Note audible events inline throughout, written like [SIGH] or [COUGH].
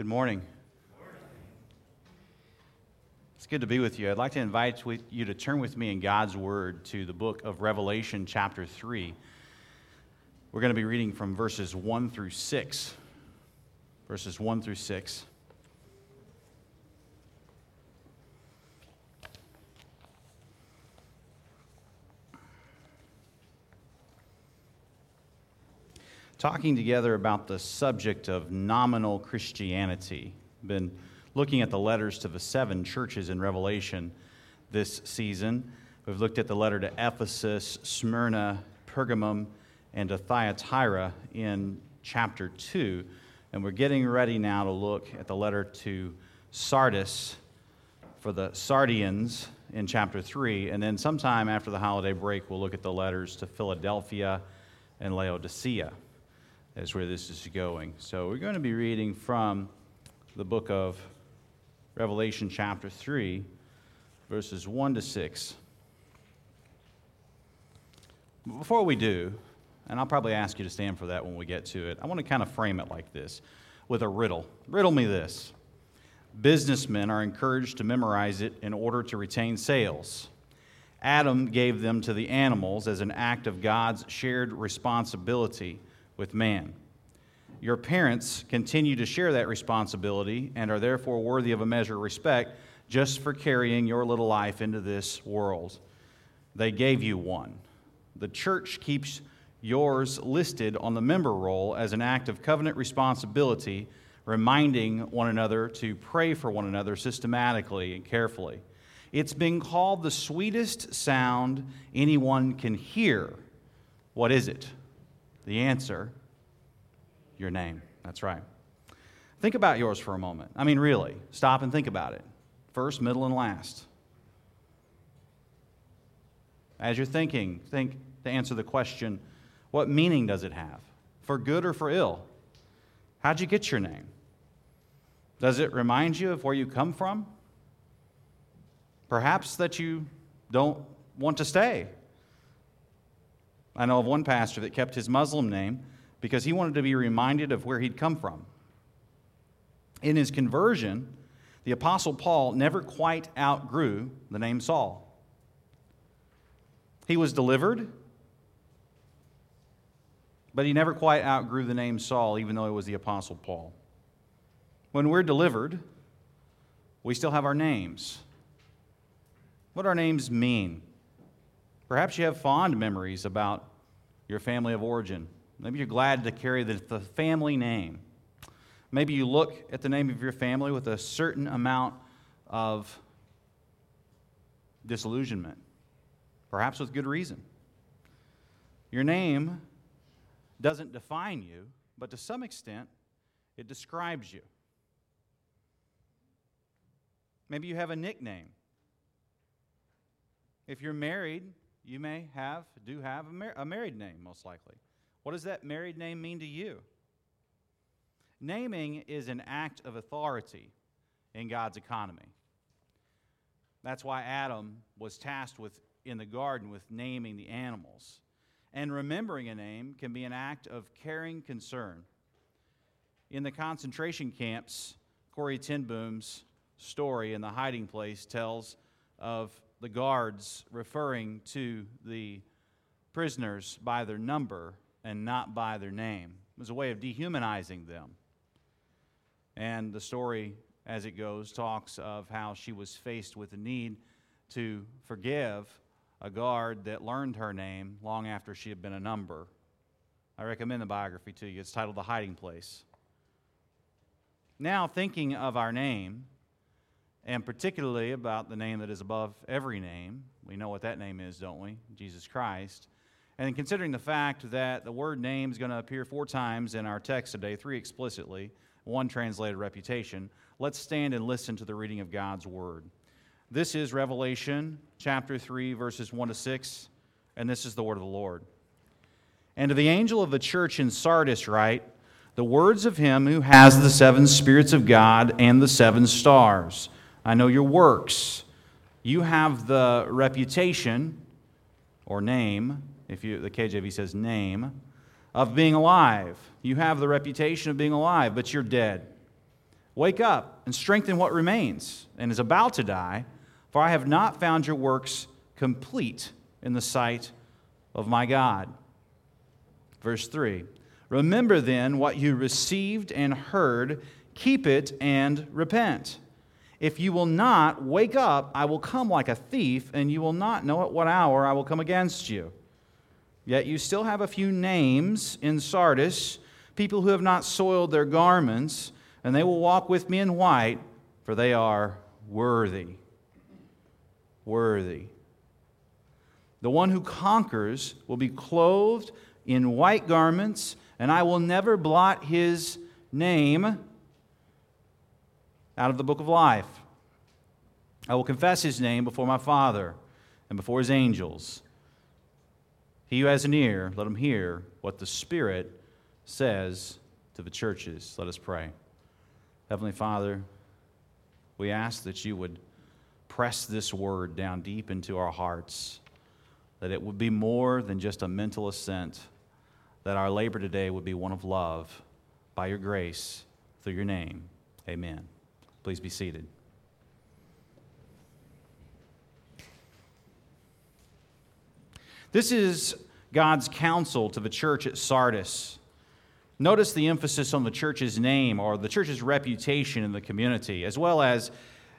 Good morning. It's good to be with you. I'd like to invite you to turn with me in God's Word to the book of Revelation, chapter 3. We're going to be reading from verses 1 through 6. Verses 1 through 6. Talking together about the subject of nominal Christianity. Been looking at the letters to the seven churches in Revelation this season. We've looked at the letter to Ephesus, Smyrna, Pergamum, and to Thyatira in chapter 2. And we're getting ready now to look at the letter to Sardis for the Sardians in chapter 3. And then sometime after the holiday break, we'll look at the letters to Philadelphia and Laodicea is where this is going. So we're going to be reading from the book of Revelation, chapter 3, verses 1 to 6. Before we do, and I'll probably ask you to stand for that when we get to it, I want to kind of frame it like this with a riddle. Riddle me this Businessmen are encouraged to memorize it in order to retain sales. Adam gave them to the animals as an act of God's shared responsibility with man. Your parents continue to share that responsibility and are therefore worthy of a measure of respect just for carrying your little life into this world. They gave you one. The church keeps yours listed on the member roll as an act of covenant responsibility, reminding one another to pray for one another systematically and carefully. It's been called the sweetest sound anyone can hear. What is it? The answer your name. That's right. Think about yours for a moment. I mean, really, stop and think about it. First, middle, and last. As you're thinking, think to answer the question what meaning does it have? For good or for ill? How'd you get your name? Does it remind you of where you come from? Perhaps that you don't want to stay. I know of one pastor that kept his Muslim name because he wanted to be reminded of where he'd come from. In his conversion, the Apostle Paul never quite outgrew the name Saul. He was delivered, but he never quite outgrew the name Saul, even though he was the Apostle Paul. When we're delivered, we still have our names. What our names mean? Perhaps you have fond memories about your family of origin. Maybe you're glad to carry the, family name. Maybe you look at the name of your family with a certain amount of disillusionment, perhaps with good reason. Your name doesn't define you, but to some extent, it describes you. Maybe you have a nickname. If you're married, you may have, do have a, mar- a married name, most likely. What does that married name mean to you? Naming is an act of authority in God's economy. That's why Adam was tasked with in the garden with naming the animals. And remembering a name can be an act of caring concern. In the concentration camps, Corrie ten Boom's story in the hiding place tells of the guards referring to the prisoners by their number and not by their name. It was a way of dehumanizing them. And the story, as it goes, talks of how she was faced with the need to forgive a guard that learned her name long after she had been a number. I recommend the biography to you. It's titled The Hiding Place. Now, thinking of our name, and particularly about the name that is above every name, we know what that name is, don't we? Jesus Christ. And considering the fact that the word name is going to appear four times in our text today, three explicitly, one translated reputation, let's stand and listen to the reading of God's word. This is Revelation chapter 3, verses 1 to 6, and this is the word of the Lord. And to the angel of the church in Sardis, write, the words of him who has the seven spirits of God and the seven stars. I know your works. You have the reputation or name if you, the KJV says name, of being alive. You have the reputation of being alive, but you're dead. Wake up and strengthen what remains and is about to die, for I have not found your works complete in the sight of my God. Verse 3 Remember then what you received and heard, keep it and repent. If you will not wake up, I will come like a thief, and you will not know at what hour I will come against you. Yet you still have a few names in Sardis, people who have not soiled their garments, and they will walk with me in white, for they are worthy. Worthy. The one who conquers will be clothed in white garments, and I will never blot his name out of the book of life. I will confess his name before my Father and before his angels. He who has an ear, let him hear what the Spirit says to the churches. Let us pray. Heavenly Father, we ask that you would press this word down deep into our hearts, that it would be more than just a mental assent, that our labor today would be one of love by your grace through your name. Amen. Please be seated. This is God's counsel to the church at Sardis. Notice the emphasis on the church's name or the church's reputation in the community, as well as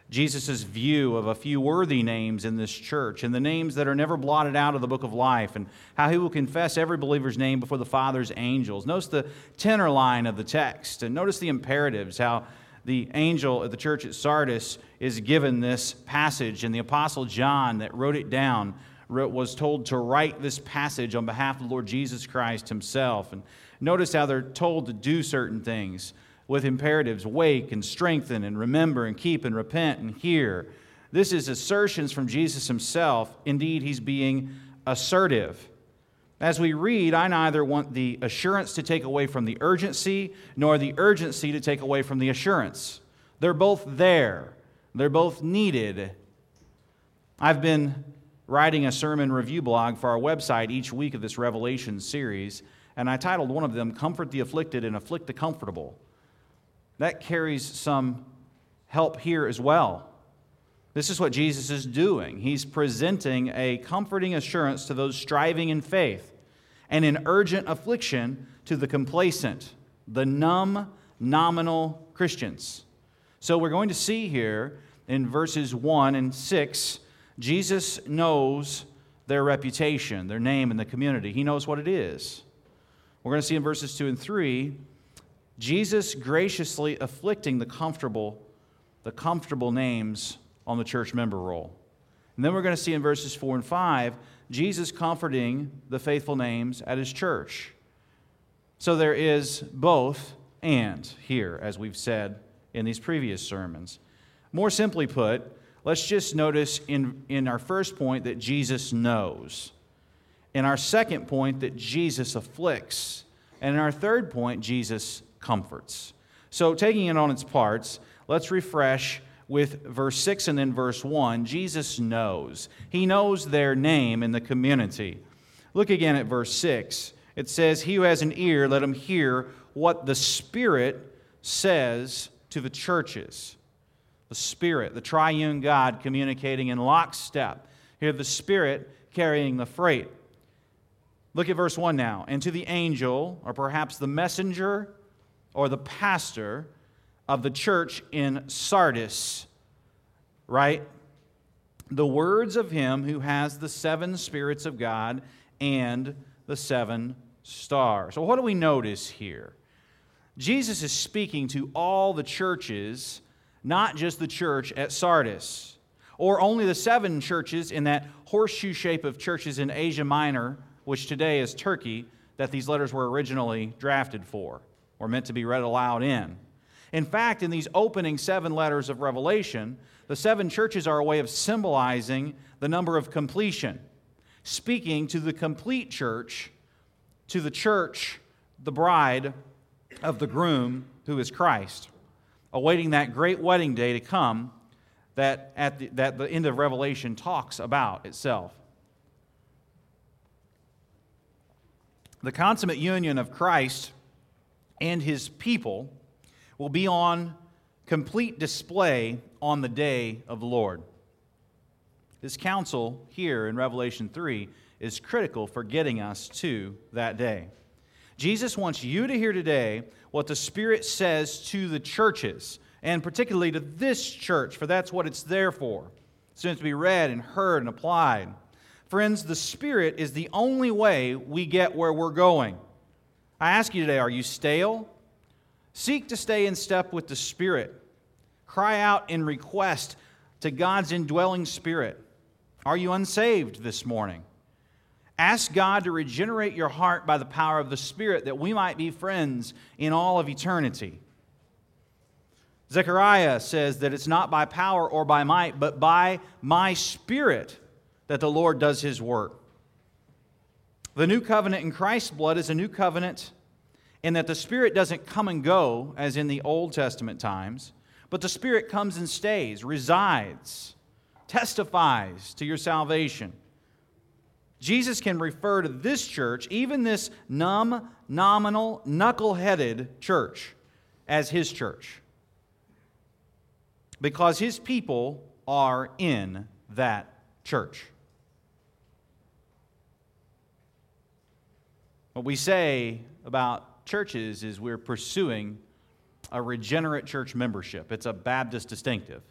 Jesus' view of a few worthy names in this church and the names that are never blotted out of the book of life and how he will confess every believer's name before the Father's angels. Notice the tenor line of the text and notice the imperatives, how the angel at the church at Sardis is given this passage, and the Apostle John that wrote it down was told to write this passage on behalf of the Lord Jesus Christ himself. And notice how they're told to do certain things with imperatives wake and strengthen and remember and keep and repent and hear. This is assertions from Jesus himself. Indeed, he's being assertive. As we read, I neither want the assurance to take away from the urgency, nor the urgency to take away from the assurance. They're both there, they're both needed. I've been writing a sermon review blog for our website each week of this Revelation series, and I titled one of them, Comfort the Afflicted and Afflict the Comfortable. That carries some help here as well. This is what Jesus is doing. He's presenting a comforting assurance to those striving in faith and in urgent affliction to the complacent, the numb, nominal Christians. So we're going to see here in verses 1 and 6, Jesus knows their reputation, their name in the community. He knows what it is. We're going to see in verses 2 and 3, Jesus graciously afflicting the comfortable, the comfortable names on the church member roll. And then we're going to see in verses 4 and 5, Jesus comforting the faithful names at his church. So there is both and here, as we've said in these previous sermons. More simply put, let's just notice in, in our first point that Jesus knows. In our second point, that Jesus afflicts. And in our third point, Jesus comforts. So, taking it on its parts, let's refresh with verse 6 and then verse 1, Jesus knows. He knows their name in the community. Look again at verse 6. It says, He who has an ear, let him hear what the Spirit says to the churches. The Spirit, the triune God communicating in lockstep. Here, the Spirit carrying the freight. Look at verse 1 now. And to the angel, or perhaps the messenger or the pastor, of the church in Sardis, write? The words of him who has the seven spirits of God and the seven stars. So, what do we notice here? Jesus is speaking to all the churches, not just the church at Sardis, or only the seven churches in that horseshoe shape of churches in Asia Minor, which today is Turkey, that these letters were originally drafted for or meant to be read aloud in. In fact, in these opening seven letters of Revelation, the seven churches are a way of symbolizing the number of completion, speaking to the complete church, to the church, the bride of the groom who is Christ, awaiting that great wedding day to come that at the, that the end of Revelation talks about itself. The consummate union of Christ and his people will be on complete display on the day of the Lord. This counsel here in Revelation 3 is critical for getting us to that day. Jesus wants you to hear today what the Spirit says to the churches, and particularly to this church, for that's what it's there for. It's meant to be read and heard and applied. Friends, the Spirit is the only way we get where we're going. I ask you today are you stale? Seek to stay in step with the Spirit. Cry out in request to God's indwelling Spirit. Are you unsaved this morning? Ask God to regenerate your heart by the power of the Spirit that we might be friends in all of eternity. Zechariah says that it's not by power or by might, but by my Spirit that the Lord does his work. The new covenant in Christ's blood is a new covenant in that the Spirit doesn't come and go as in the Old Testament times, but the Spirit comes and stays, resides, testifies to your salvation. Jesus can refer to this church, even this numb, nominal, knuckle headed church, as his church. Because his people are in that church. What we say about churches is we're pursuing a regenerate church membership. It's a Baptist distinctive,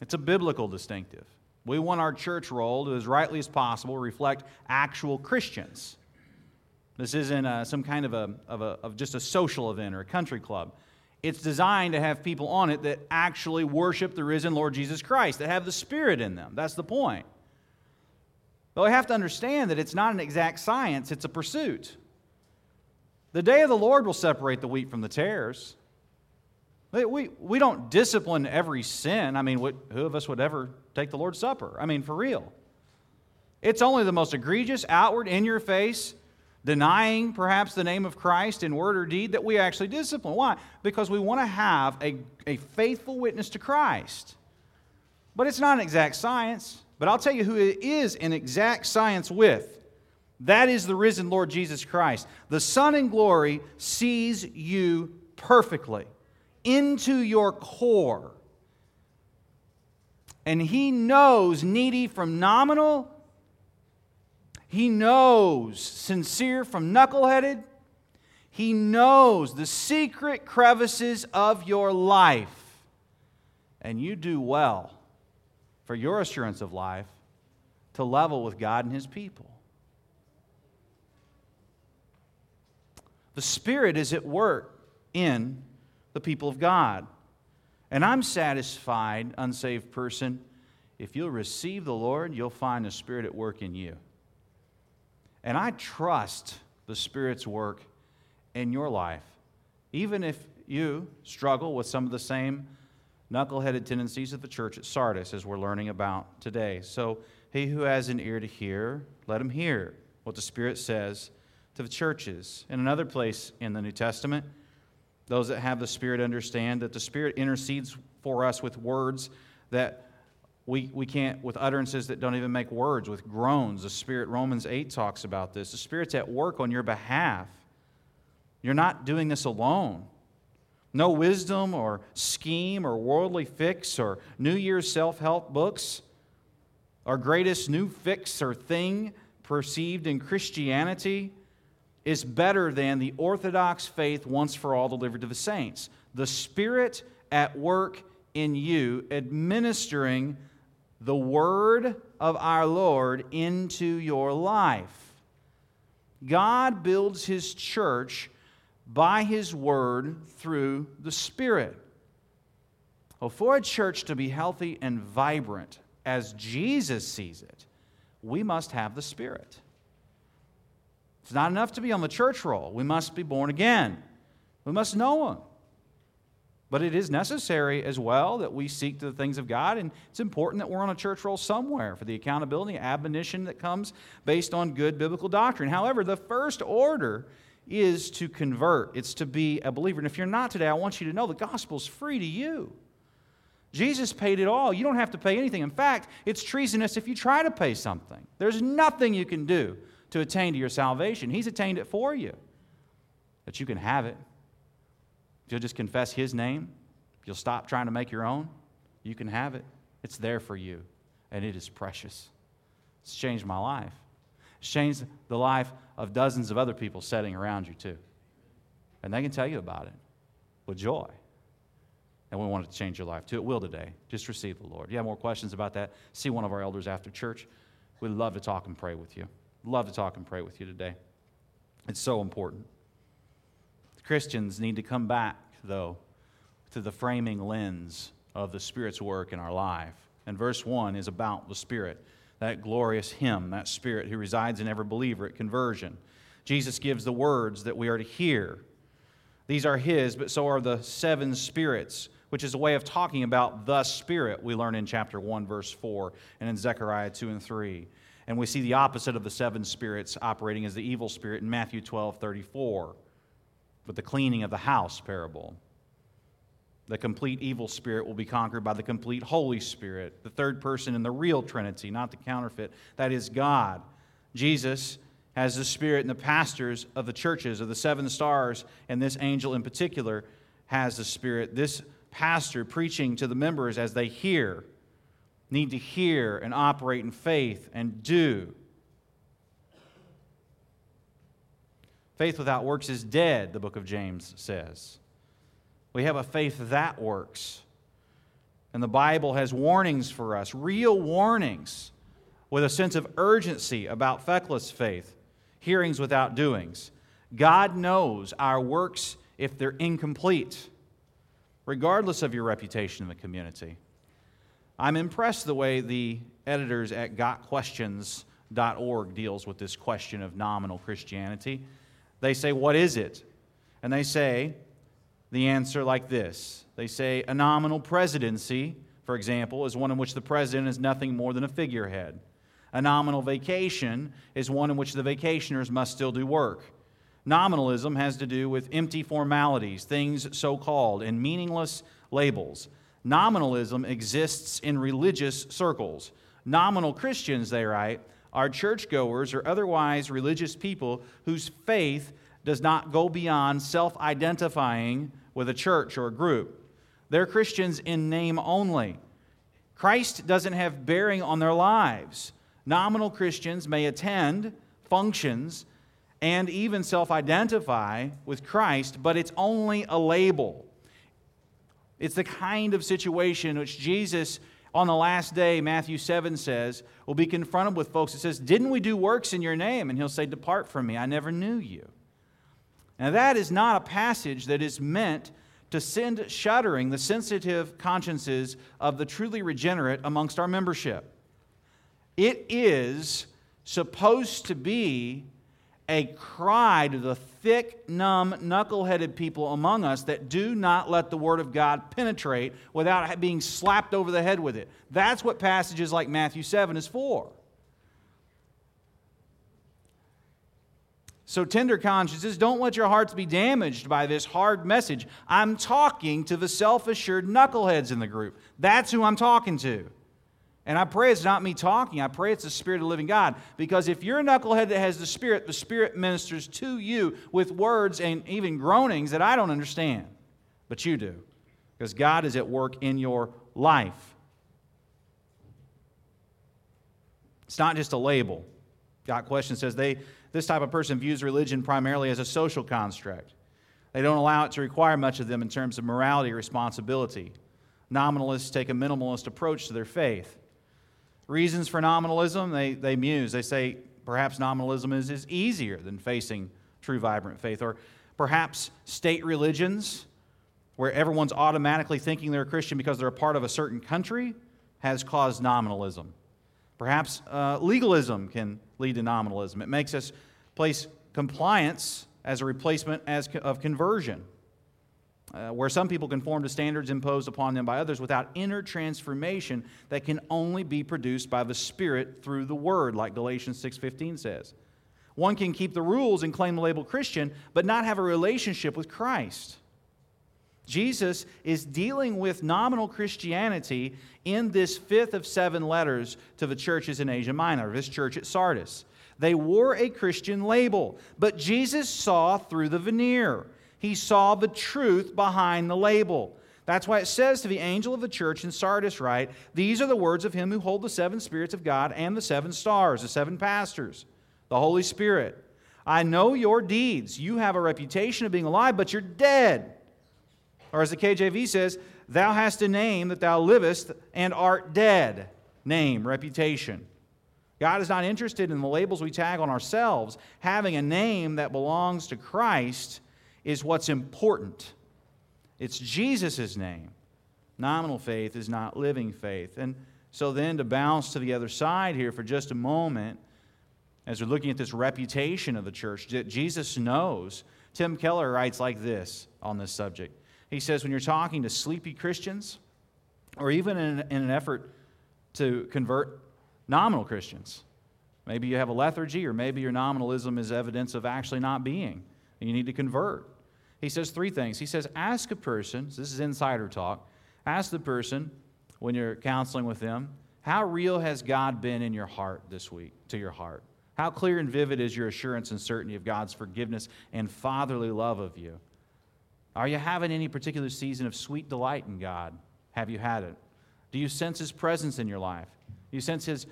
it's a biblical distinctive. We want our church roll to, as rightly as possible, reflect actual Christians. This isn't a, some kind of, a, of, a, of just a social event or a country club. It's designed to have people on it that actually worship the risen Lord Jesus Christ, that have the Spirit in them. That's the point. But we have to understand that it's not an exact science, it's a pursuit. The day of the Lord will separate the wheat from the tares. We, we don't discipline every sin. I mean, what, who of us would ever take the Lord's Supper? I mean, for real. It's only the most egregious, outward, in your face, denying perhaps the name of Christ in word or deed that we actually discipline. Why? Because we want to have a, a faithful witness to Christ. But it's not an exact science. But I'll tell you who it is an exact science with. That is the risen Lord Jesus Christ. The Son in glory sees you perfectly into your core. And He knows needy from nominal, He knows sincere from knuckleheaded. He knows the secret crevices of your life. And you do well for your assurance of life to level with God and His people. The Spirit is at work in the people of God. And I'm satisfied, unsaved person, if you'll receive the Lord, you'll find the Spirit at work in you. And I trust the Spirit's work in your life, even if you struggle with some of the same knuckleheaded tendencies of the church at Sardis, as we're learning about today. So, he who has an ear to hear, let him hear what the Spirit says to the churches. In another place in the New Testament, those that have the Spirit understand that the Spirit intercedes for us with words that we, we can't, with utterances that don't even make words, with groans. The Spirit, Romans 8 talks about this. The Spirit's at work on your behalf. You're not doing this alone. No wisdom or scheme or worldly fix or New Year's self help books. Our greatest new fix or thing perceived in Christianity is better than the orthodox faith once for all delivered to the saints. The Spirit at work in you, administering the word of our Lord into your life. God builds his church by his word through the Spirit. Well, for a church to be healthy and vibrant as Jesus sees it, we must have the Spirit. It's not enough to be on the church roll. We must be born again. We must know Him. But it is necessary as well that we seek the things of God, and it's important that we're on a church roll somewhere for the accountability, admonition that comes based on good biblical doctrine. However, the first order is to convert, it's to be a believer. And if you're not today, I want you to know the gospel's free to you. Jesus paid it all. You don't have to pay anything. In fact, it's treasonous if you try to pay something. There's nothing you can do to attain to your salvation. He's attained it for you. That you can have it. If you'll just confess His name you'll stop trying to make your own, you can have it. It's there for you, and it is precious. It's changed my life. It's changed the life of dozens of other people sitting around you, too. And they can tell you about it with joy. And we want it to change your life, too. It will today. Just receive the Lord. If you have more questions about that, see one of our elders after church. We'd love to talk and pray with you. Love to talk and pray with you today. It's so important. Christians need to come back, though, to the framing lens of the Spirit's work in our life. And verse 1 is about the Spirit, that glorious Him, that Spirit who resides in every believer at conversion. Jesus gives the words that we are to hear. These are His, but so are the seven spirits, which is a way of talking about the Spirit, we learn in chapter 1, verse 4, and in Zechariah 2 and 3. And we see the opposite of the seven spirits operating as the evil spirit in Matthew 12, 34, with the cleaning of the house parable. The complete evil spirit will be conquered by the complete Holy Spirit, the third person in the real Trinity, not the counterfeit. That is God. Jesus has the Spirit, and the pastors of the churches of the seven stars, and this angel in particular has the Spirit. This pastor preaching to the members as they hear need to hear and operate in faith and do. Faith without works is dead, the book of James says. We have a faith that works. And the Bible has warnings for us, real warnings, with a sense of urgency about feckless faith, hearings without doings. God knows our works if they're incomplete, regardless of your reputation in the community. I'm impressed the way the editors at gotquestions.org deals with this question of nominal Christianity. They say, What is it? And they say, the answer like this They say a nominal presidency, for example, is one in which the president is nothing more than a figurehead. A nominal vacation is one in which the vacationers must still do work. Nominalism has to do with empty formalities, things so called, and meaningless labels. Nominalism exists in religious circles. Nominal Christians, they write, are churchgoers or otherwise religious people whose faith does not go beyond self identifying with a church or a group. They're Christians in name only. Christ doesn't have bearing on their lives. Nominal Christians may attend functions and even self identify with Christ, but it's only a label. It's the kind of situation which Jesus, on the last day, Matthew 7 says, will be confronted with folks that says, Didn't we do works in your name? And he'll say, Depart from me, I never knew you. Now, that is not a passage that is meant to send shuddering the sensitive consciences of the truly regenerate amongst our membership. It is supposed to be a cry to the thick, numb, knuckle-headed people among us that do not let the Word of God penetrate without being slapped over the head with it. That's what passages like Matthew 7 is for. So, tender consciences, don't let your hearts be damaged by this hard message. I'm talking to the self assured knuckleheads in the group. That's who I'm talking to. And I pray it's not me talking. I pray it's the Spirit of the living God. Because if you're a knucklehead that has the Spirit, the Spirit ministers to you with words and even groanings that I don't understand. But you do. Because God is at work in your life. It's not just a label. Got question says they this type of person views religion primarily as a social construct. They don't allow it to require much of them in terms of morality or responsibility. Nominalists take a minimalist approach to their faith. Reasons for nominalism, they, they muse. They say perhaps nominalism is, is easier than facing true, vibrant faith. Or perhaps state religions, where everyone's automatically thinking they're a Christian because they're a part of a certain country, has caused nominalism. Perhaps uh, legalism can lead to nominalism. It makes us place compliance as a replacement as of conversion, uh, where some people conform to standards imposed upon them by others without inner transformation that can only be produced by the Spirit through the Word, like Galatians 6:15 says. One can keep the rules and claim the label Christian, but not have a relationship with Christ. Jesus is dealing with nominal Christianity in this fifth of seven letters to the churches in Asia Minor, this church at Sardis. They wore a Christian label, but Jesus saw through the veneer. He saw the truth behind the label. That's why it says to the angel of the church in Sardis, write? These are the words of him who hold the seven spirits of God and the seven stars, the seven pastors, the Holy Spirit. I know your deeds. You have a reputation of being alive, but you're dead. Or as the KJV says, thou hast a name that thou livest and art dead. Name, reputation. God is not interested in the labels we tag on ourselves. Having a name that belongs to Christ is what's important. It's Jesus' name. Nominal faith is not living faith. And so then to bounce to the other side here for just a moment, as we're looking at this reputation of the church, Jesus knows. Tim Keller writes like this on this subject. He says, when you're talking to sleepy Christians, or even in, in an effort to convert nominal Christians, maybe you have a lethargy, or maybe your nominalism is evidence of actually not being, and you need to convert. He says three things. He says, ask a person, so this is insider talk, ask the person when you're counseling with them, how real has God been in your heart this week, to your heart? How clear and vivid is your assurance and certainty of God's forgiveness and fatherly love of you? Are you having any particular season of sweet delight in God? Have you had it? Do you sense His presence in your life? Do you sense His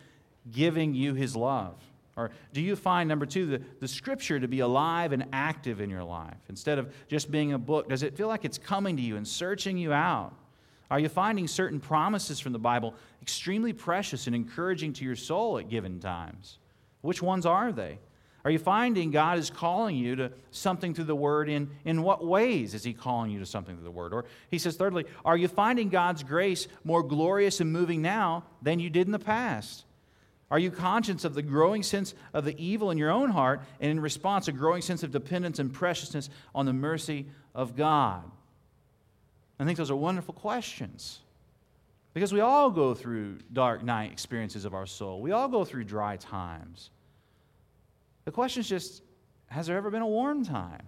giving you His love? Or do you find, number two, the, the scripture to be alive and active in your life instead of just being a book? Does it feel like it's coming to you and searching you out? Are you finding certain promises from the Bible extremely precious and encouraging to your soul at given times? Which ones are they? Are you finding God is calling you to something through the Word? In, in what ways is He calling you to something through the Word? Or He says, thirdly, are you finding God's grace more glorious and moving now than you did in the past? Are you conscious of the growing sense of the evil in your own heart, and in response, a growing sense of dependence and preciousness on the mercy of God? I think those are wonderful questions. Because we all go through dark night experiences of our soul, we all go through dry times. The question is just has there ever been a warm time?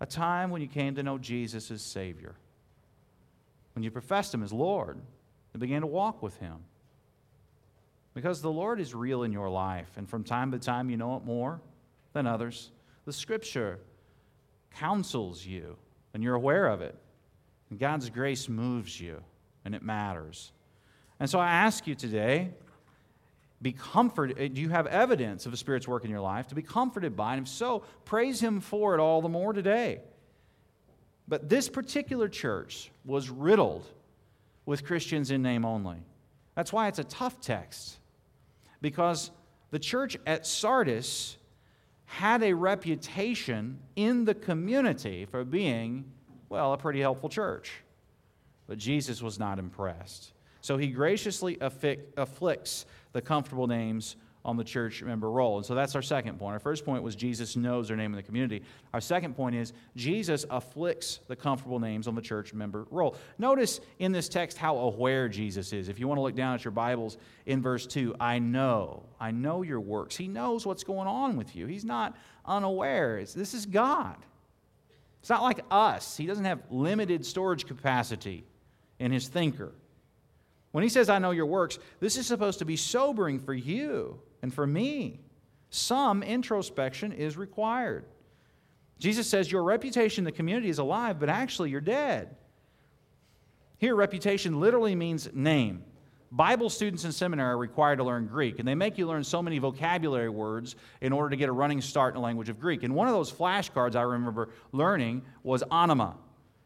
A time when you came to know Jesus as Savior, when you professed Him as Lord and began to walk with Him. Because the Lord is real in your life, and from time to time you know it more than others. The Scripture counsels you, and you're aware of it. And God's grace moves you, and it matters. And so I ask you today be comforted. Uh, do you have evidence of the Spirit's work in your life to be comforted by? And if so, praise Him for it all the more today. But this particular church was riddled with Christians in name only. That's why it's a tough text because the church at Sardis had a reputation in the community for being, well, a pretty helpful church. But Jesus was not impressed. So he graciously afflicts the comfortable names on the church member roll. And so that's our second point. Our first point was Jesus knows their name in the community. Our second point is Jesus afflicts the comfortable names on the church member roll. Notice in this text how aware Jesus is. If you want to look down at your Bibles in verse 2, I know, I know your works. He knows what's going on with you. He's not unaware. It's, this is God. It's not like us. He doesn't have limited storage capacity in his thinker. When he says, I know your works, this is supposed to be sobering for you and for me. Some introspection is required. Jesus says, Your reputation in the community is alive, but actually you're dead. Here, reputation literally means name. Bible students in seminary are required to learn Greek, and they make you learn so many vocabulary words in order to get a running start in the language of Greek. And one of those flashcards I remember learning was anima.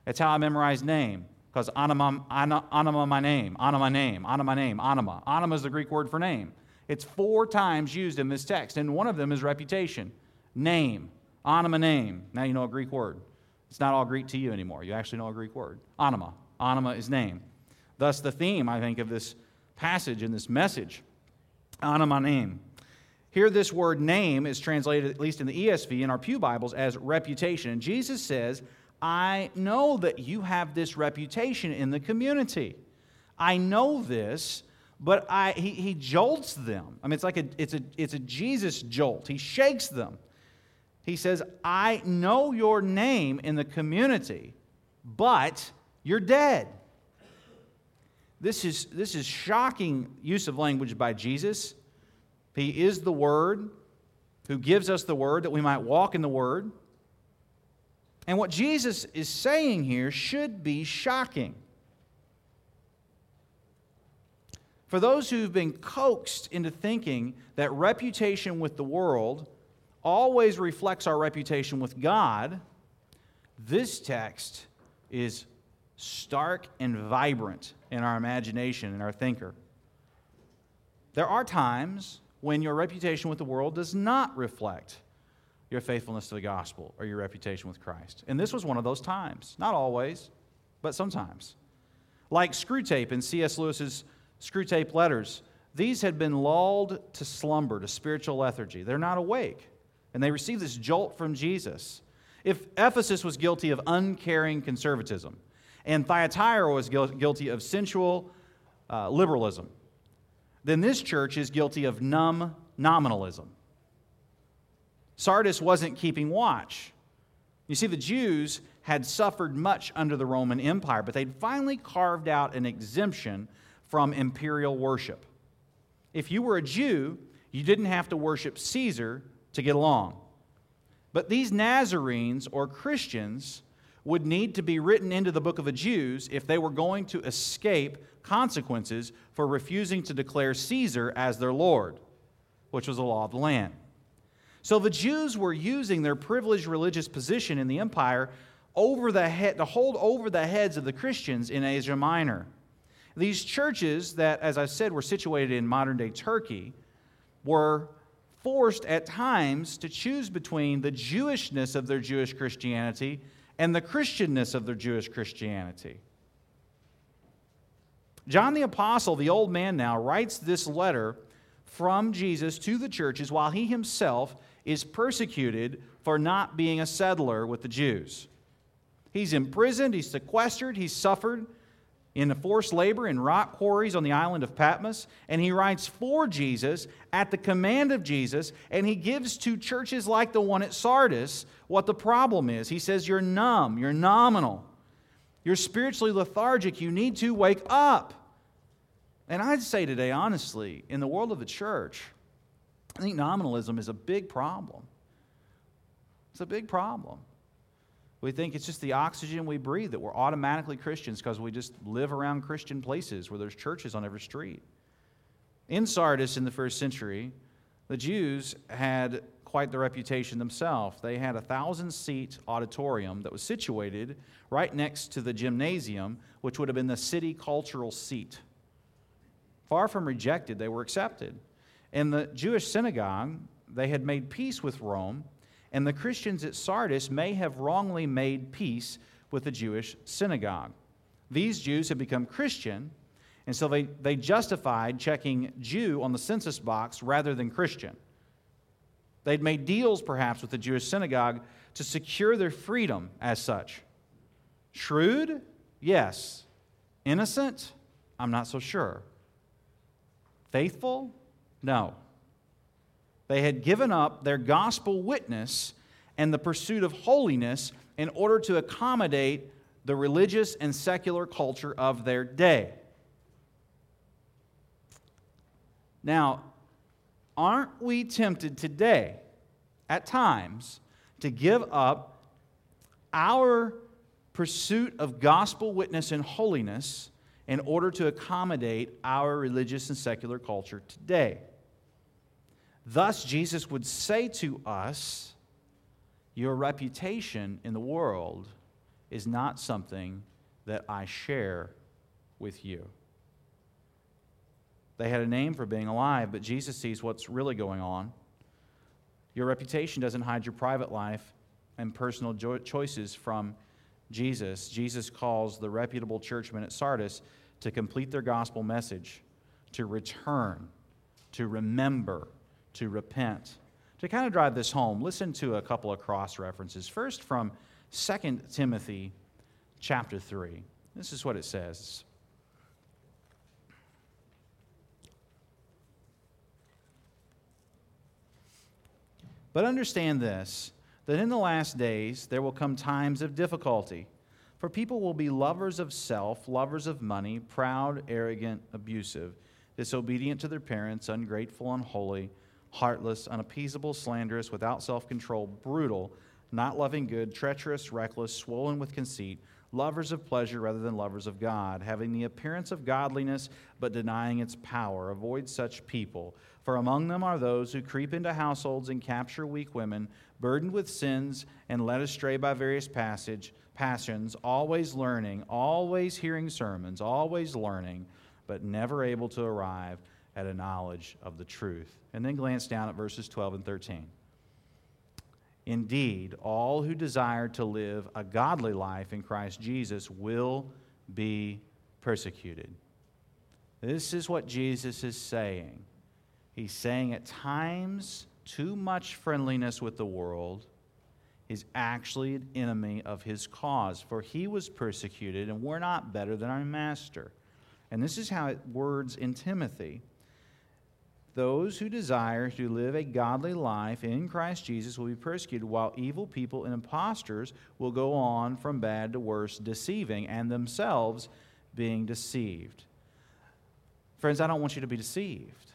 That's how I memorized name, because anima, anima, my name, anima, my name, anima, my name, anima. Anima is the Greek word for name. It's four times used in this text, and one of them is reputation. Name. Anima name. Now you know a Greek word. It's not all Greek to you anymore. You actually know a Greek word. Anima. Anima is name. Thus, the theme, I think, of this passage and this message anima name. Here, this word name is translated, at least in the ESV, in our Pew Bibles, as reputation. And Jesus says, I know that you have this reputation in the community. I know this but I, he, he jolts them. I mean, it's like a, it's, a, it's a Jesus jolt. He shakes them. He says, I know your name in the community, but you're dead. This is, this is shocking use of language by Jesus. He is the Word who gives us the Word that we might walk in the Word. And what Jesus is saying here should be shocking. For those who've been coaxed into thinking that reputation with the world always reflects our reputation with God, this text is stark and vibrant in our imagination and our thinker. There are times when your reputation with the world does not reflect your faithfulness to the gospel or your reputation with Christ. And this was one of those times. Not always, but sometimes. Like Screwtape in C.S. Lewis's Screwtape letters, these had been lulled to slumber, to spiritual lethargy. They're not awake. And they receive this jolt from Jesus. If Ephesus was guilty of uncaring conservatism, and Thyatira was guilty of sensual uh, liberalism, then this church is guilty of numb nominalism. Sardis wasn't keeping watch. You see, the Jews had suffered much under the Roman Empire, but they'd finally carved out an exemption from imperial worship. If you were a Jew, you didn't have to worship Caesar to get along. But these Nazarenes or Christians would need to be written into the book of the Jews if they were going to escape consequences for refusing to declare Caesar as their Lord, which was the law of the land. So the Jews were using their privileged religious position in the empire over the head, to hold over the heads of the Christians in Asia Minor. These churches that, as I said, were situated in modern day Turkey were forced at times to choose between the Jewishness of their Jewish Christianity and the Christianness of their Jewish Christianity. John the Apostle, the old man now, writes this letter from Jesus to the churches while he himself is persecuted for not being a settler with the Jews. He's imprisoned, he's sequestered, he's suffered in the forced labor in rock quarries on the island of Patmos, and he writes for Jesus at the command of Jesus, and he gives to churches like the one at Sardis what the problem is. He says, You're numb, you're nominal, you're spiritually lethargic, you need to wake up. And I'd say today, honestly, in the world of the church, I think nominalism is a big problem. It's a big problem. We think it's just the oxygen we breathe, that we're automatically Christians because we just live around Christian places where there's churches on every street. In Sardis in the first century, the Jews had quite the reputation themselves. They had a thousand seat auditorium that was situated right next to the gymnasium, which would have been the city cultural seat. Far from rejected, they were accepted. In the Jewish synagogue, they had made peace with Rome and the Christians at Sardis may have wrongly made peace with the Jewish synagogue. These Jews had become Christian, and so they, they justified checking Jew on the census box rather than Christian. They'd made deals, perhaps, with the Jewish synagogue to secure their freedom as such. Shrewd? Yes. Innocent? I'm not so sure. Faithful? No. They had given up their gospel witness and the pursuit of holiness in order to accommodate the religious and secular culture of their day. Now, aren't we tempted today, at times, to give up our pursuit of gospel witness and holiness in order to accommodate our religious and secular culture today? Thus, Jesus would say to us, Your reputation in the world is not something that I share with you. They had a name for being alive, but Jesus sees what's really going on. Your reputation doesn't hide your private life and personal choices from Jesus. Jesus calls the reputable churchmen at Sardis to complete their gospel message, to return, to remember, to repent. To kind of drive this home, listen to a couple of cross references. First, from 2 Timothy chapter 3. This is what it says. But understand this that in the last days there will come times of difficulty. For people will be lovers of self, lovers of money, proud, arrogant, abusive, disobedient to their parents, ungrateful, unholy heartless, unappeasable, slanderous, without self control, brutal, not loving good, treacherous, reckless, swollen with conceit, lovers of pleasure rather than lovers of God, having the appearance of godliness but denying its power. Avoid such people. For among them are those who creep into households and capture weak women, burdened with sins and led astray by various passage, passions, always learning, always hearing sermons, always learning, but never able to arrive at a knowledge of the truth. And then glance down at verses 12 and 13. Indeed, all who desire to live a godly life in Christ Jesus will be persecuted. This is what Jesus is saying. He's saying at times, too much friendliness with the world is actually an enemy of his cause, for he was persecuted, and we're not better than our master. And this is how it words in Timothy those who desire to live a godly life in Christ Jesus will be persecuted, while evil people and impostors will go on from bad to worse, deceiving and themselves being deceived. Friends, I don't want you to be deceived.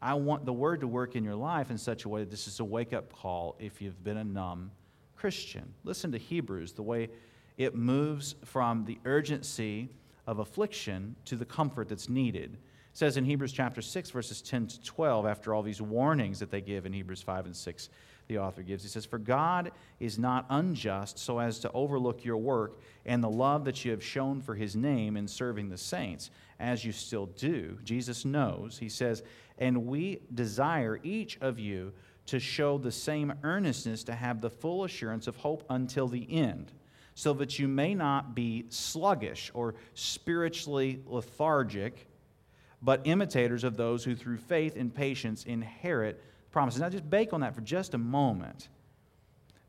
I want the word to work in your life in such a way that this is a wake up call if you've been a numb Christian. Listen to Hebrews, the way it moves from the urgency of affliction to the comfort that's needed says in Hebrews chapter 6, verses 10 to 12, after all these warnings that they give in Hebrews 5 and 6, the author gives, he says, For God is not unjust so as to overlook your work and the love that you have shown for his name in serving the saints, as you still do. Jesus knows. He says, And we desire each of you to show the same earnestness to have the full assurance of hope until the end so that you may not be sluggish or spiritually lethargic but imitators of those who through faith and patience inherit promises. Now, just bake on that for just a moment.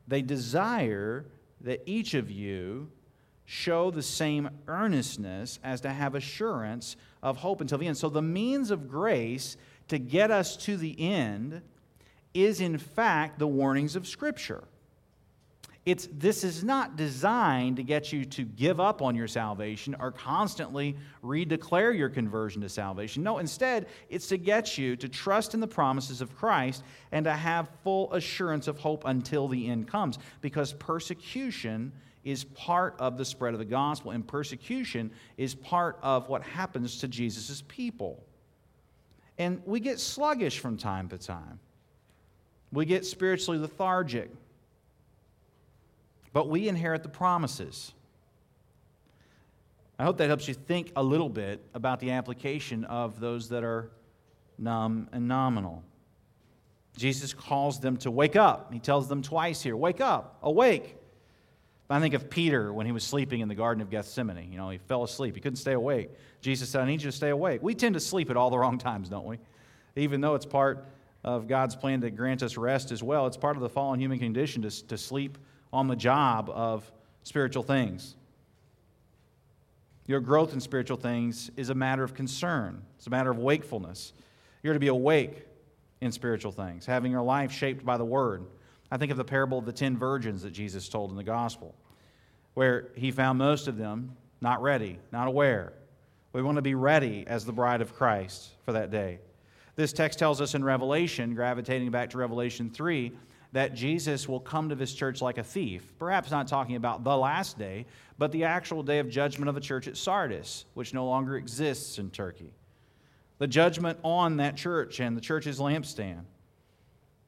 They desire that each of you show the same earnestness as to have assurance of hope until the end. So, the means of grace to get us to the end is, in fact, the warnings of Scripture. It's, this is not designed to get you to give up on your salvation or constantly redeclare your conversion to salvation. No, instead, it's to get you to trust in the promises of Christ and to have full assurance of hope until the end comes. Because persecution is part of the spread of the gospel, and persecution is part of what happens to Jesus' people. And we get sluggish from time to time, we get spiritually lethargic but we inherit the promises. I hope that helps you think a little bit about the application of those that are numb and nominal. Jesus calls them to wake up. He tells them twice here wake up, awake. I think of Peter when he was sleeping in the Garden of Gethsemane. You know, he fell asleep. He couldn't stay awake. Jesus said, I need you to stay awake. We tend to sleep at all the wrong times, don't we? Even though it's part of God's plan to grant us rest as well, it's part of the fallen human condition to, to sleep on the job of spiritual things. Your growth in spiritual things is a matter of concern, it's a matter of wakefulness. You're to be awake in spiritual things, having your life shaped by the Word. I think of the parable of the ten virgins that Jesus told in the gospel, where he found most of them not ready, not aware. We want to be ready as the bride of Christ for that day. This text tells us in Revelation, gravitating back to Revelation 3, that Jesus will come to this church like a thief. Perhaps not talking about the last day, but the actual day of judgment of the church at Sardis, which no longer exists in Turkey. The judgment on that church and the church's lampstand.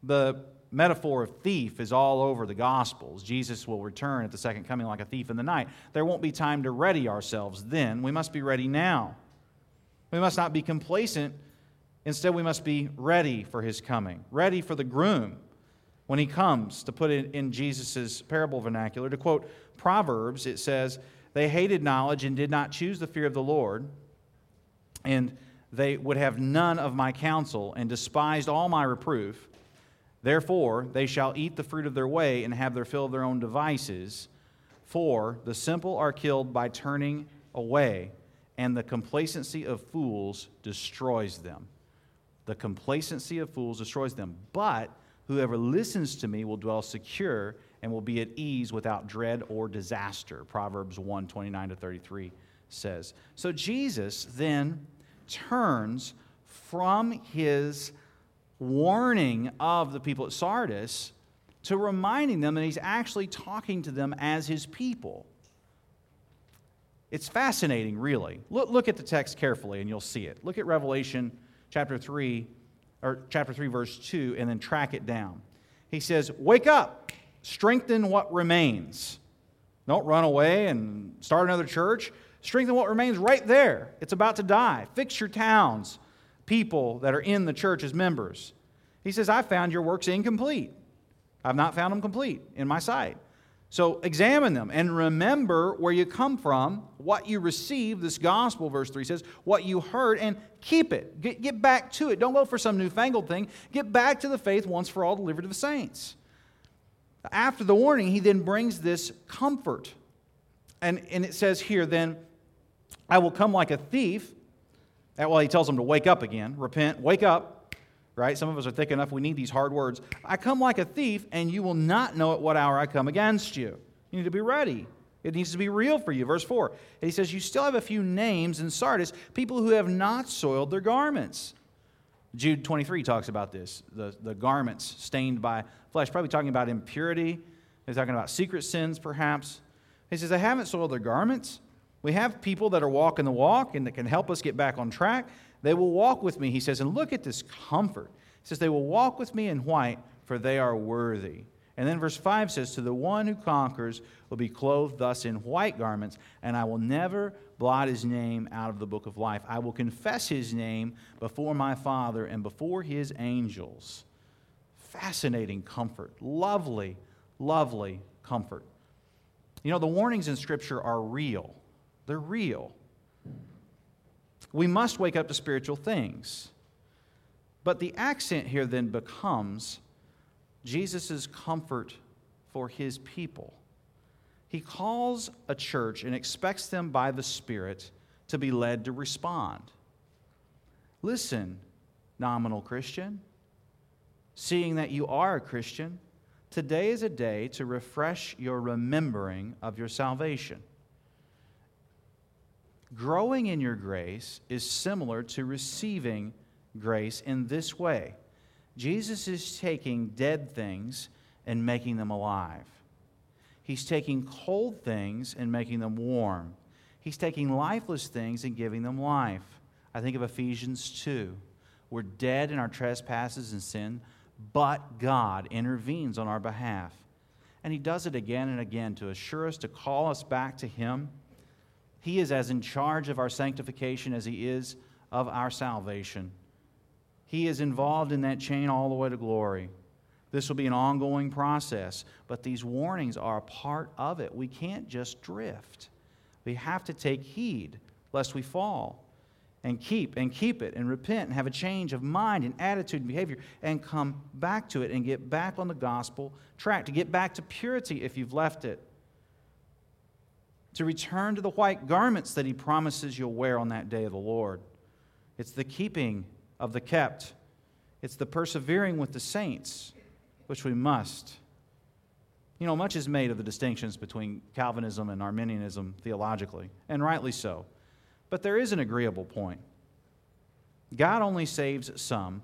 The metaphor of thief is all over the Gospels. Jesus will return at the second coming like a thief in the night. There won't be time to ready ourselves then. We must be ready now. We must not be complacent. Instead, we must be ready for his coming, ready for the groom when he comes, to put it in Jesus' parable vernacular. To quote Proverbs, it says, They hated knowledge and did not choose the fear of the Lord, and they would have none of my counsel and despised all my reproof. Therefore, they shall eat the fruit of their way and have their fill of their own devices. For the simple are killed by turning away, and the complacency of fools destroys them. The complacency of fools destroys them. But Whoever listens to me will dwell secure and will be at ease without dread or disaster. Proverbs 1 29 to 33 says. So Jesus then turns from his warning of the people at Sardis to reminding them that he's actually talking to them as his people. It's fascinating, really. Look, look at the text carefully and you'll see it. Look at Revelation chapter 3, or chapter 3, verse 2, and then track it down. He says, Wake up, strengthen what remains. Don't run away and start another church. Strengthen what remains right there. It's about to die. Fix your towns, people that are in the church as members. He says, I found your works incomplete. I've not found them complete in my sight. So examine them and remember where you come from, what you received, this gospel, verse 3 says, what you heard, and keep it. Get, get back to it. Don't go for some newfangled thing. Get back to the faith once for all delivered to the saints. After the warning, he then brings this comfort. And, and it says here, then, I will come like a thief. Well, he tells them to wake up again, repent, wake up, right? Some of us are thick enough, we need these hard words. I come like a thief, and you will not know at what hour I come against you. You need to be ready. It needs to be real for you. Verse 4. And he says, You still have a few names in Sardis, people who have not soiled their garments. Jude 23 talks about this the, the garments stained by flesh, probably talking about impurity. He's talking about secret sins, perhaps. He says, I haven't soiled their garments. We have people that are walking the walk and that can help us get back on track. They will walk with me, he says, and look at this comfort. He says, They will walk with me in white, for they are worthy. And then verse 5 says, To the one who conquers will be clothed thus in white garments, and I will never blot his name out of the book of life. I will confess his name before my Father and before his angels. Fascinating comfort. Lovely, lovely comfort. You know, the warnings in Scripture are real, they're real we must wake up to spiritual things. But the accent here then becomes Jesus' comfort for his people. He calls a church and expects them by the Spirit to be led to respond. Listen, nominal Christian, seeing that you are a Christian, today is a day to refresh your remembering of your salvation. Growing in your grace is similar to receiving grace in this way Jesus is taking dead things and making them alive. He's taking cold things and making them warm. He's taking lifeless things and giving them life. I think of Ephesians 2. We're dead in our trespasses and sin, but God intervenes on our behalf. And He does it again and again to assure us, to call us back to Him he is as in charge of our sanctification as He is of our salvation. He is involved in that chain all the way to glory. This will be an ongoing process, but these warnings are a part of it. We can't just drift. We have to take heed lest we fall and keep and keep it and repent and have a change of mind and attitude and behavior and come back to it and get back on the gospel track, to get back to purity if you've left it to return to the white garments that he promises you'll wear on that day of the Lord. It's the keeping of the kept, it's the persevering with the saints, which we must. You know, much is made of the distinctions between Calvinism and Arminianism theologically, and rightly so. But there is an agreeable point. God only saves some,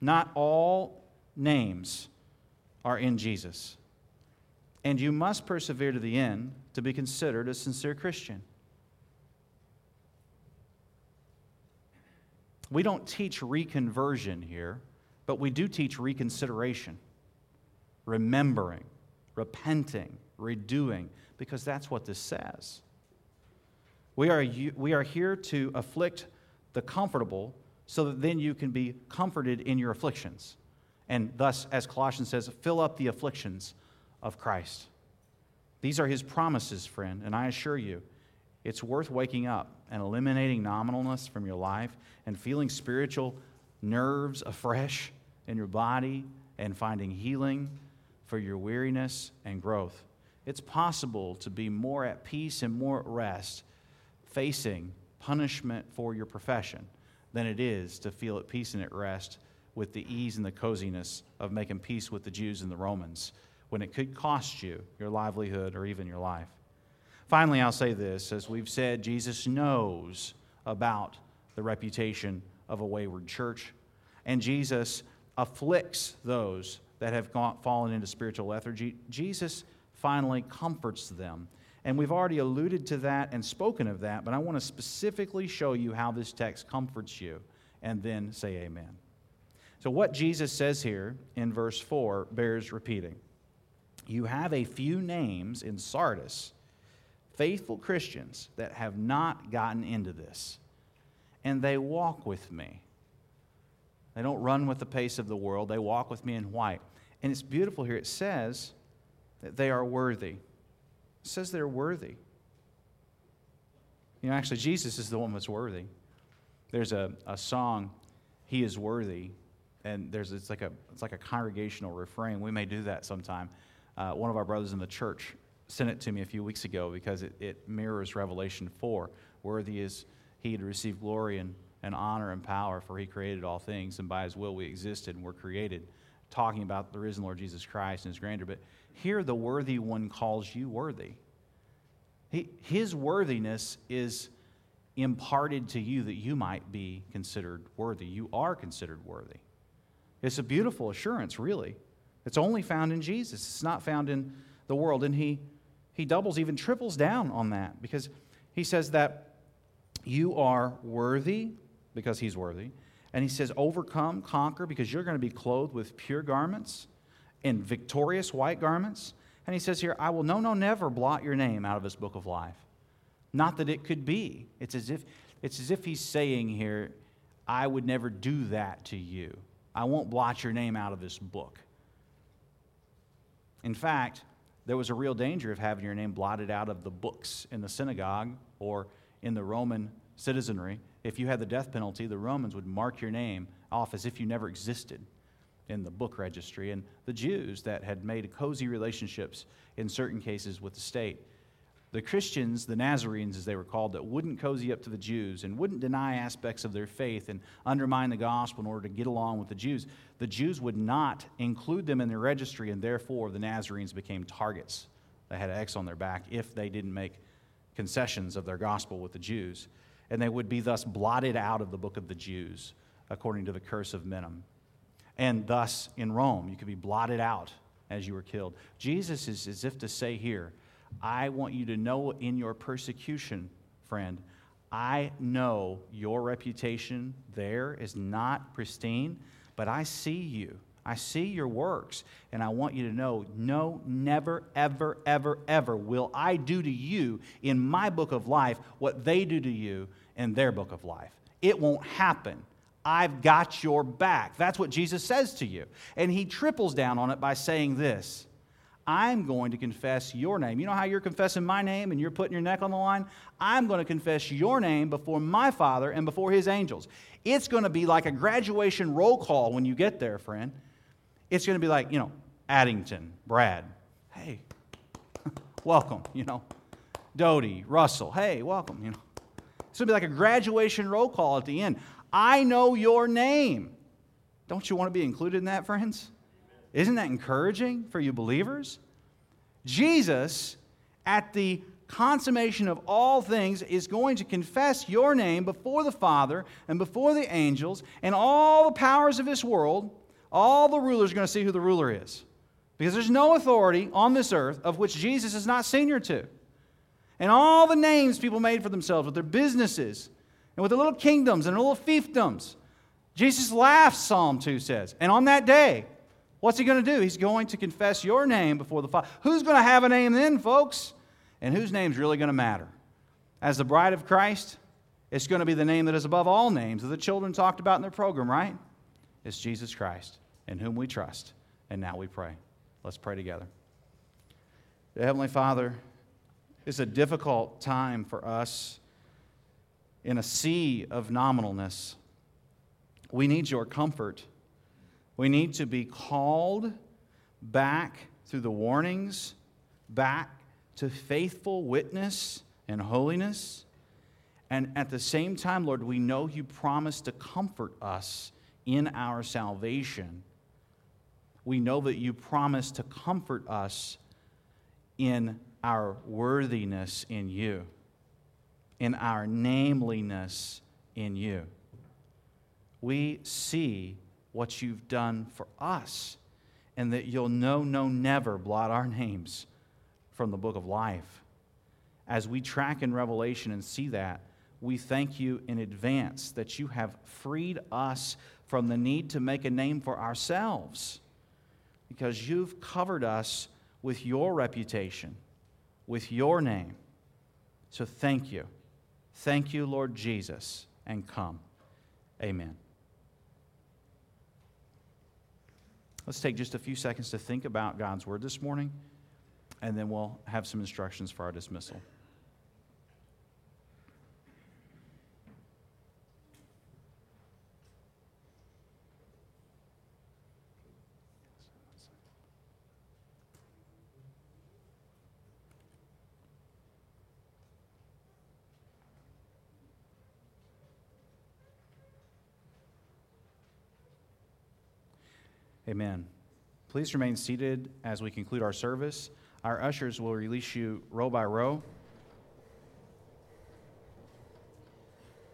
not all names are in Jesus. And you must persevere to the end to be considered a sincere Christian. We don't teach reconversion here, but we do teach reconsideration, remembering, repenting, redoing, because that's what this says. We are, we are here to afflict the comfortable so that then you can be comforted in your afflictions. And thus, as Colossians says, fill up the afflictions of Christ. These are his promises, friend, and I assure you, it's worth waking up and eliminating nominalness from your life and feeling spiritual nerves afresh in your body and finding healing for your weariness and growth. It's possible to be more at peace and more at rest facing punishment for your profession than it is to feel at peace and at rest with the ease and the coziness of making peace with the Jews and the Romans when it could cost you your livelihood or even your life. Finally, I'll say this as we've said, Jesus knows about the reputation of a wayward church, and Jesus afflicts those that have gone, fallen into spiritual lethargy, Jesus finally comforts them. And we've already alluded to that and spoken of that, but I want to specifically show you how this text comforts you and then say amen. So, what Jesus says here in verse 4 bears repeating. You have a few names in Sardis, faithful Christians that have not gotten into this, and they walk with me. They don't run with the pace of the world, they walk with me in white. And it's beautiful here. It says that they are worthy. It says they're worthy. You know, actually, Jesus is the one that's worthy. There's a, a song, He is Worthy, and there's it's like a it's like a congregational refrain. We may do that sometime. Uh, one of our brothers in the church sent it to me a few weeks ago because it, it mirrors Revelation 4. Worthy is he to receive glory and, and honor and power, for he created all things, and by his will we existed and were created. Talking about the risen Lord Jesus Christ and his grandeur. But here the worthy one calls you worthy. He, his worthiness is imparted to you that you might be considered worthy. You are considered worthy. It's a beautiful assurance, really. It's only found in Jesus. It's not found in the world. And he, he doubles, even triples down on that because he says that you are worthy because he's worthy. And he says, overcome, conquer, because you're going to be clothed with pure garments and victorious white garments. And he says here, I will no, no, never blot your name out of this book of life. Not that it could be. It's as if, it's as if he's saying here, I would never do that to you. I won't blot your name out of this book. In fact, there was a real danger of having your name blotted out of the books in the synagogue or in the Roman citizenry. If you had the death penalty, the Romans would mark your name off as if you never existed in the book registry. And the Jews that had made cozy relationships in certain cases with the state the Christians, the Nazarenes as they were called, that wouldn't cozy up to the Jews and wouldn't deny aspects of their faith and undermine the gospel in order to get along with the Jews, the Jews would not include them in their registry, and therefore the Nazarenes became targets. They had X on their back if they didn't make concessions of their gospel with the Jews. And they would be thus blotted out of the book of the Jews, according to the curse of Minim. And thus, in Rome, you could be blotted out as you were killed. Jesus is as if to say here, I want you to know in your persecution, friend, I know your reputation there is not pristine, but I see you. I see your works, and I want you to know no, never, ever, ever, ever will I do to you in my book of life what they do to you in their book of life. It won't happen. I've got your back. That's what Jesus says to you. And he triples down on it by saying this I'm going to confess your name. You know how you're confessing my name and you're putting your neck on the line? I'm going to confess your name before my Father and before his angels. It's going to be like a graduation roll call when you get there, friend. It's going to be like, you know, Addington, Brad, hey, [LAUGHS] welcome, you know. Doty, Russell, hey, welcome, you know. It's going to be like a graduation roll call at the end. I know your name. Don't you want to be included in that, friends? Isn't that encouraging for you believers? Jesus, at the consummation of all things, is going to confess your name before the Father and before the angels and all the powers of this world. All the rulers are going to see who the ruler is. Because there's no authority on this earth of which Jesus is not senior to. And all the names people made for themselves with their businesses and with their little kingdoms and their little fiefdoms. Jesus laughs, Psalm 2 says. And on that day, What's he going to do? He's going to confess your name before the Father. Who's going to have a name then, folks? And whose name's really going to matter? As the bride of Christ, it's going to be the name that is above all names that the children talked about in their program, right? It's Jesus Christ, in whom we trust. And now we pray. Let's pray together. Heavenly Father, it's a difficult time for us in a sea of nominalness. We need your comfort. We need to be called back through the warnings, back to faithful witness and holiness. And at the same time, Lord, we know you promise to comfort us in our salvation. We know that you promise to comfort us in our worthiness in you, in our nameliness in you. We see what you've done for us. and that you'll no, no, never blot our names from the book of life. As we track in Revelation and see that, we thank you in advance that you have freed us from the need to make a name for ourselves because you've covered us with your reputation, with your name. So thank you. Thank you, Lord Jesus, and come. Amen. Let's take just a few seconds to think about God's word this morning, and then we'll have some instructions for our dismissal. Amen. Please remain seated as we conclude our service. Our ushers will release you row by row.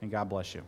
And God bless you.